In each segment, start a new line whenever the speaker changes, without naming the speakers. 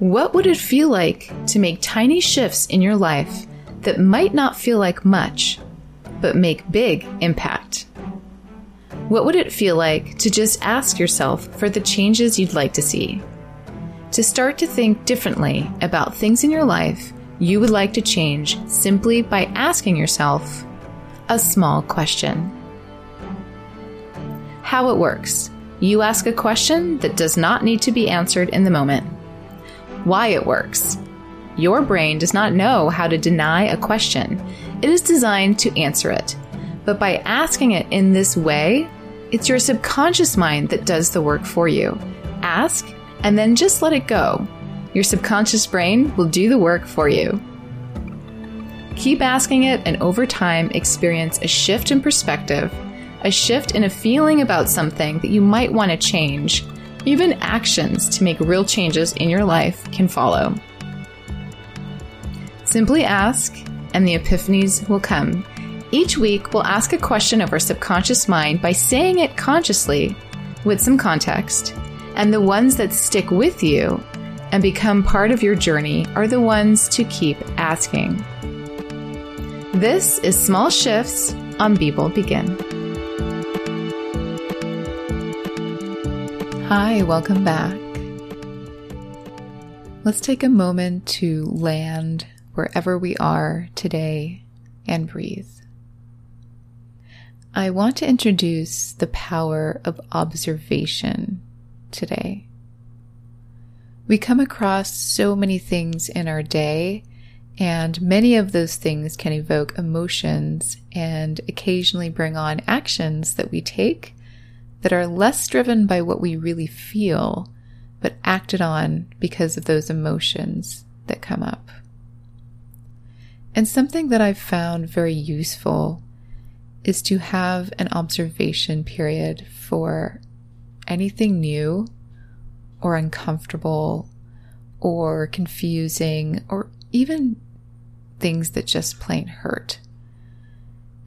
What would it feel like to make tiny shifts in your life that might not feel like much, but make big impact? What would it feel like to just ask yourself for the changes you'd like to see? To start to think differently about things in your life you would like to change simply by asking yourself a small question. How it works. You ask a question that does not need to be answered in the moment. Why it works. Your brain does not know how to deny a question. It is designed to answer it. But by asking it in this way, it's your subconscious mind that does the work for you. Ask and then just let it go. Your subconscious brain will do the work for you. Keep asking it, and over time, experience a shift in perspective, a shift in a feeling about something that you might want to change. Even actions to make real changes in your life can follow. Simply ask, and the epiphanies will come. Each week, we'll ask a question of our subconscious mind by saying it consciously with some context and the ones that stick with you and become part of your journey are the ones to keep asking. This is Small Shifts on Be Bold Begin. Hi, welcome back. Let's take a moment to land wherever we are today and breathe. I want to introduce the power of observation today. We come across so many things in our day, and many of those things can evoke emotions and occasionally bring on actions that we take that are less driven by what we really feel, but acted on because of those emotions that come up. And something that I've found very useful is to have an observation period for anything new or uncomfortable or confusing or even things that just plain hurt.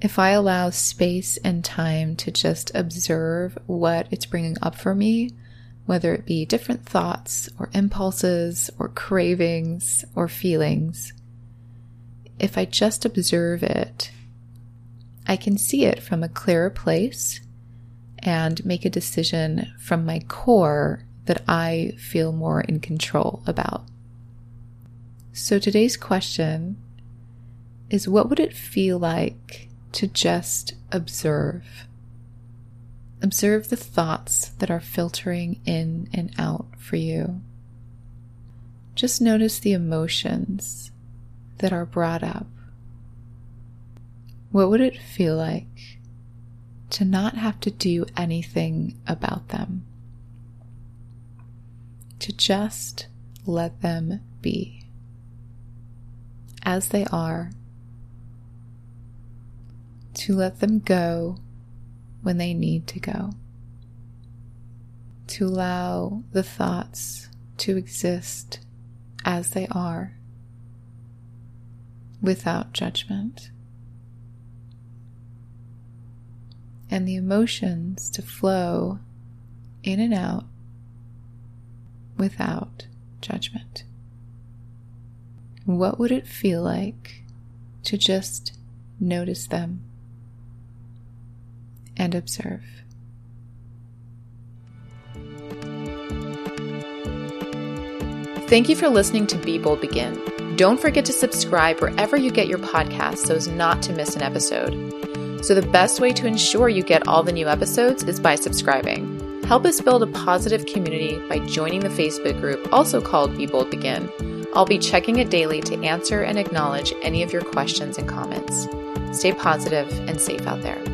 If I allow space and time to just observe what it's bringing up for me, whether it be different thoughts or impulses or cravings or feelings, if I just observe it, I can see it from a clearer place and make a decision from my core that I feel more in control about. So today's question is what would it feel like to just observe? Observe the thoughts that are filtering in and out for you. Just notice the emotions that are brought up. What would it feel like to not have to do anything about them, to just let them be as they are, to let them go when they need to go, to allow the thoughts to exist as they are without judgment. and the emotions to flow in and out without judgment. What would it feel like to just notice them and observe? Thank you for listening to Be Bold Begin. Don't forget to subscribe wherever you get your podcasts so as not to miss an episode. So, the best way to ensure you get all the new episodes is by subscribing. Help us build a positive community by joining the Facebook group, also called Be Bold Begin. I'll be checking it daily to answer and acknowledge any of your questions and comments. Stay positive and safe out there.